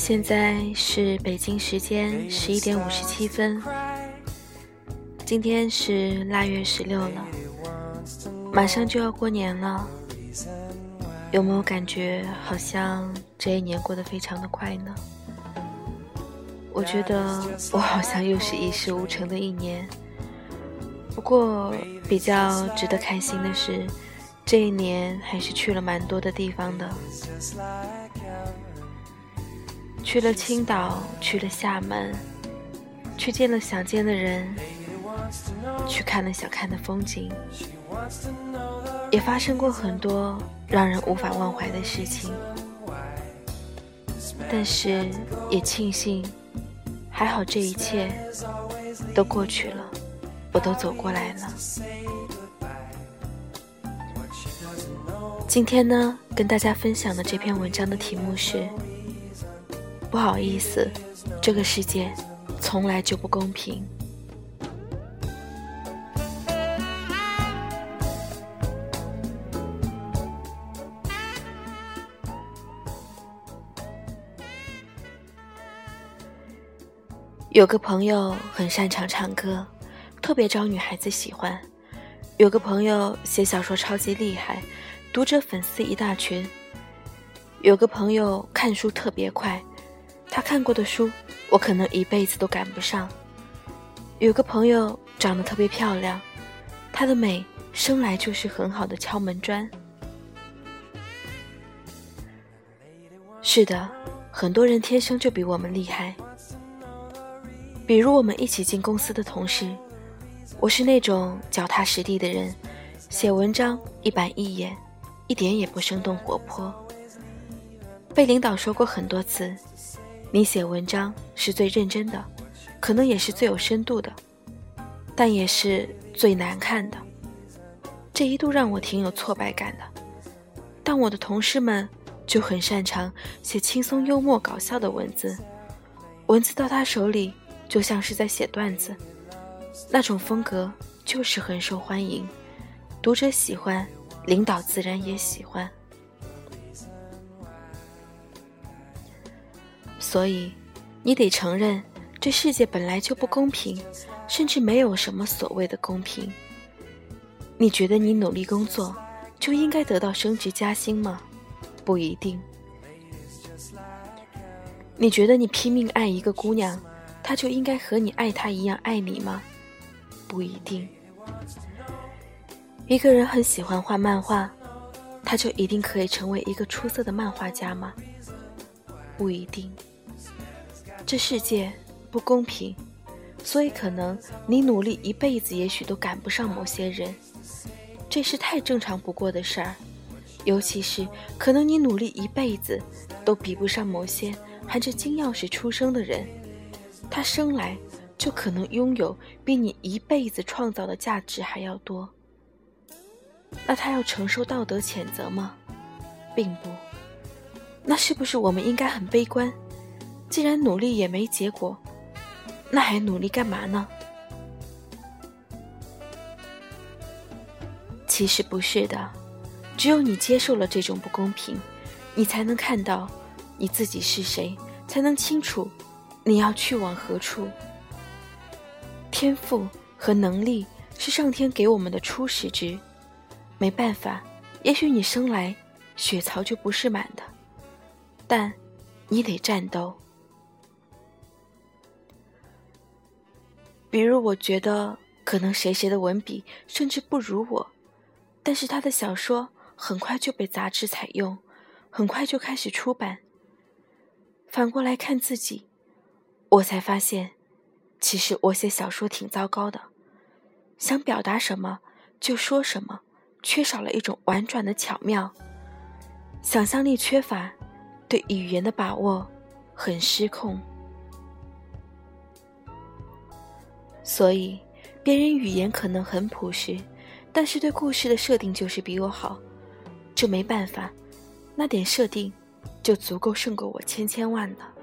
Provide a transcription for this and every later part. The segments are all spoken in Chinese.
现在是北京时间十一点五十七分，今天是腊月十六了，马上就要过年了，有没有感觉好像这一年过得非常的快呢？我觉得我好像又是一事无成的一年，不过比较值得开心的是，这一年还是去了蛮多的地方的。去了青岛，去了厦门，去见了想见的人，去看了想看的风景，也发生过很多让人无法忘怀的事情。但是也庆幸，还好这一切都过去了，我都走过来了。今天呢，跟大家分享的这篇文章的题目是。不好意思，这个世界从来就不公平。有个朋友很擅长唱歌，特别招女孩子喜欢；有个朋友写小说超级厉害，读者粉丝一大群；有个朋友看书特别快。他看过的书，我可能一辈子都赶不上。有个朋友长得特别漂亮，她的美生来就是很好的敲门砖。是的，很多人天生就比我们厉害。比如我们一起进公司的同事，我是那种脚踏实地的人，写文章一板一眼，一点也不生动活泼。被领导说过很多次。你写文章是最认真的，可能也是最有深度的，但也是最难看的。这一度让我挺有挫败感的。但我的同事们就很擅长写轻松幽默搞笑的文字，文字到他手里就像是在写段子，那种风格就是很受欢迎，读者喜欢，领导自然也喜欢。所以，你得承认，这世界本来就不公平，甚至没有什么所谓的公平。你觉得你努力工作就应该得到升职加薪吗？不一定。你觉得你拼命爱一个姑娘，她就应该和你爱她一样爱你吗？不一定。一个人很喜欢画漫画，他就一定可以成为一个出色的漫画家吗？不一定。这世界不公平，所以可能你努力一辈子，也许都赶不上某些人，这是太正常不过的事儿。尤其是可能你努力一辈子，都比不上某些含着金钥匙出生的人，他生来就可能拥有比你一辈子创造的价值还要多。那他要承受道德谴责吗？并不。那是不是我们应该很悲观？既然努力也没结果，那还努力干嘛呢？其实不是的，只有你接受了这种不公平，你才能看到你自己是谁，才能清楚你要去往何处。天赋和能力是上天给我们的初始值，没办法，也许你生来血槽就不是满的，但你得战斗。比如，我觉得可能谁谁的文笔甚至不如我，但是他的小说很快就被杂志采用，很快就开始出版。反过来看自己，我才发现，其实我写小说挺糟糕的，想表达什么就说什么，缺少了一种婉转的巧妙，想象力缺乏，对语言的把握很失控。所以，别人语言可能很朴实，但是对故事的设定就是比我好，这没办法，那点设定就足够胜过我千千万了。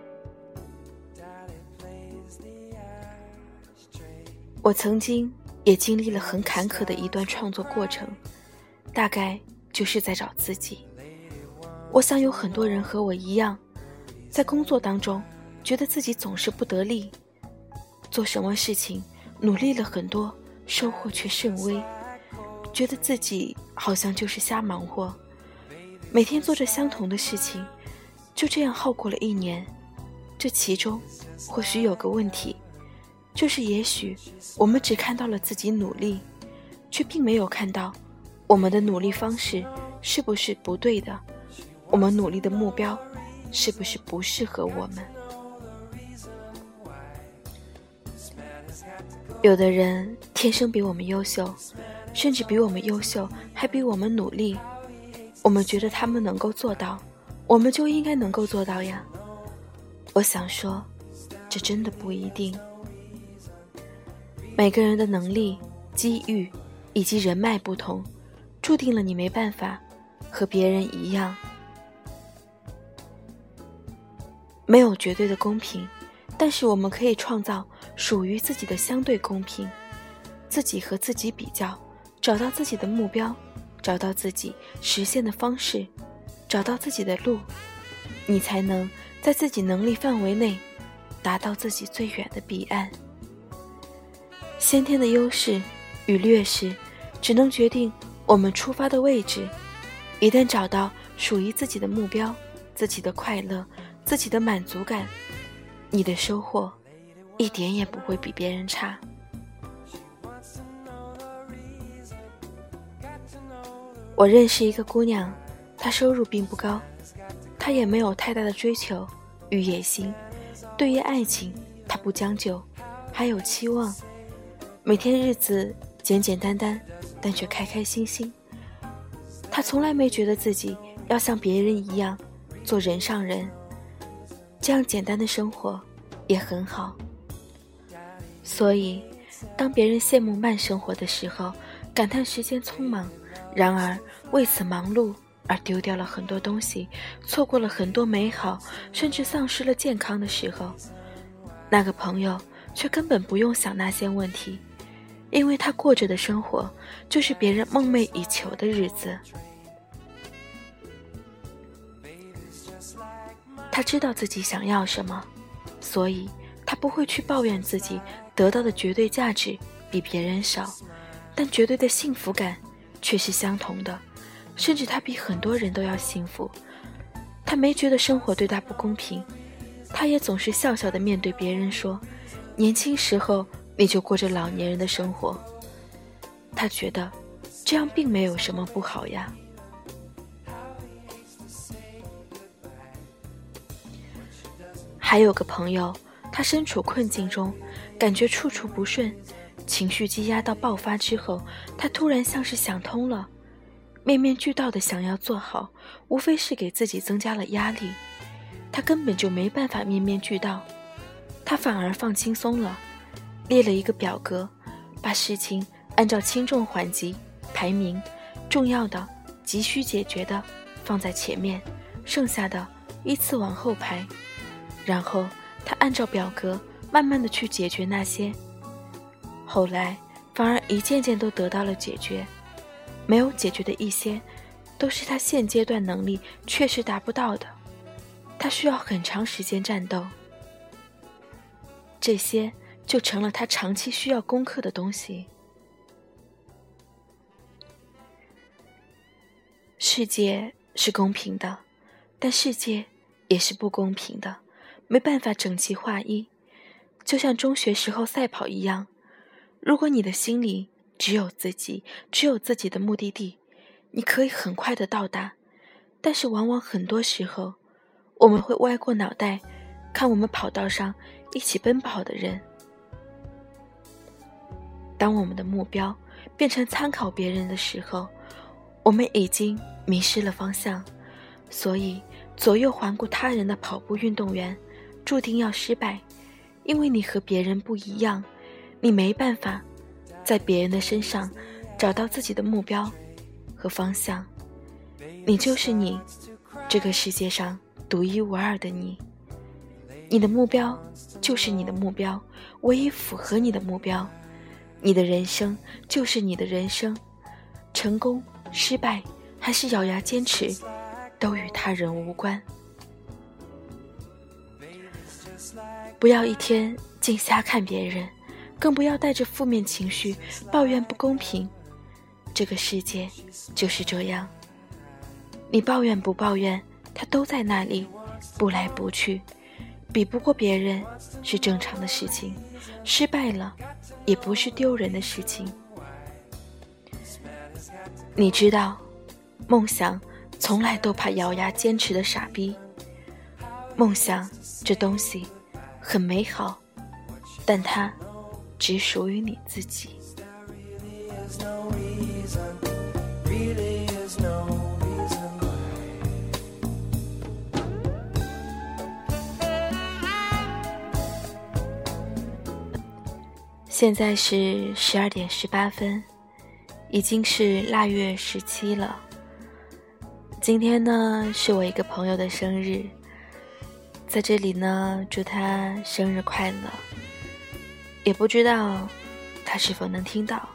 我曾经也经历了很坎坷的一段创作过程，大概就是在找自己。我想有很多人和我一样，在工作当中，觉得自己总是不得力，做什么事情努力了很多，收获却甚微，觉得自己好像就是瞎忙活，每天做着相同的事情，就这样耗过了一年。这其中或许有个问题，就是也许我们只看到了自己努力，却并没有看到我们的努力方式是不是不对的，我们努力的目标。是不是不适合我们？有的人天生比我们优秀，甚至比我们优秀，还比我们努力。我们觉得他们能够做到，我们就应该能够做到呀。我想说，这真的不一定。每个人的能力、机遇以及人脉不同，注定了你没办法和别人一样。没有绝对的公平，但是我们可以创造属于自己的相对公平。自己和自己比较，找到自己的目标，找到自己实现的方式，找到自己的路，你才能在自己能力范围内，达到自己最远的彼岸。先天的优势与劣势，只能决定我们出发的位置。一旦找到属于自己的目标，自己的快乐。自己的满足感，你的收获一点也不会比别人差。我认识一个姑娘，她收入并不高，她也没有太大的追求与野心。对于爱情，她不将就，还有期望。每天日子简简单单，但却开开心心。她从来没觉得自己要像别人一样做人上人。这样简单的生活也很好，所以当别人羡慕慢生活的时候，感叹时间匆忙，然而为此忙碌而丢掉了很多东西，错过了很多美好，甚至丧失了健康的时候，那个朋友却根本不用想那些问题，因为他过着的生活就是别人梦寐以求的日子。他知道自己想要什么，所以他不会去抱怨自己得到的绝对价值比别人少，但绝对的幸福感却是相同的，甚至他比很多人都要幸福。他没觉得生活对他不公平，他也总是笑笑的面对别人说：“年轻时候你就过着老年人的生活。”他觉得这样并没有什么不好呀。还有个朋友，他身处困境中，感觉处处不顺，情绪积压到爆发之后，他突然像是想通了，面面俱到的想要做好，无非是给自己增加了压力。他根本就没办法面面俱到，他反而放轻松了，列了一个表格，把事情按照轻重缓急排名，重要的、急需解决的放在前面，剩下的依次往后排。然后他按照表格慢慢的去解决那些，后来反而一件件都得到了解决，没有解决的一些，都是他现阶段能力确实达不到的，他需要很长时间战斗，这些就成了他长期需要攻克的东西。世界是公平的，但世界也是不公平的。没办法整齐划一，就像中学时候赛跑一样。如果你的心里只有自己，只有自己的目的地，你可以很快的到达。但是往往很多时候，我们会歪过脑袋看我们跑道上一起奔跑的人。当我们的目标变成参考别人的时候，我们已经迷失了方向。所以，左右环顾他人的跑步运动员。注定要失败，因为你和别人不一样，你没办法在别人的身上找到自己的目标和方向。你就是你，这个世界上独一无二的你。你的目标就是你的目标，唯一符合你的目标。你的人生就是你的人生，成功、失败还是咬牙坚持，都与他人无关。不要一天净瞎看别人，更不要带着负面情绪抱怨不公平。这个世界就是这样，你抱怨不抱怨，他都在那里，不来不去，比不过别人是正常的事情，失败了也不是丢人的事情。你知道，梦想从来都怕咬牙坚持的傻逼。梦想这东西很美好，但它只属于你自己。现在是十二点十八分，已经是腊月十七了。今天呢，是我一个朋友的生日，在这里呢，祝他生日快乐。也不知道他是否能听到，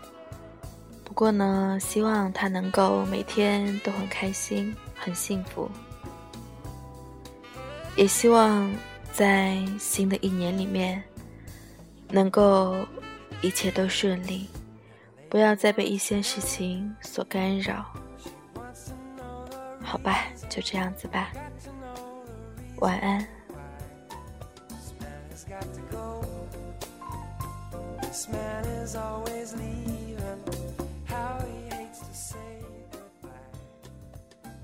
不过呢，希望他能够每天都很开心、很幸福，也希望在新的一年里面能够。一切都顺利，不要再被一些事情所干扰。好吧，就这样子吧，晚安。Man is always leaving.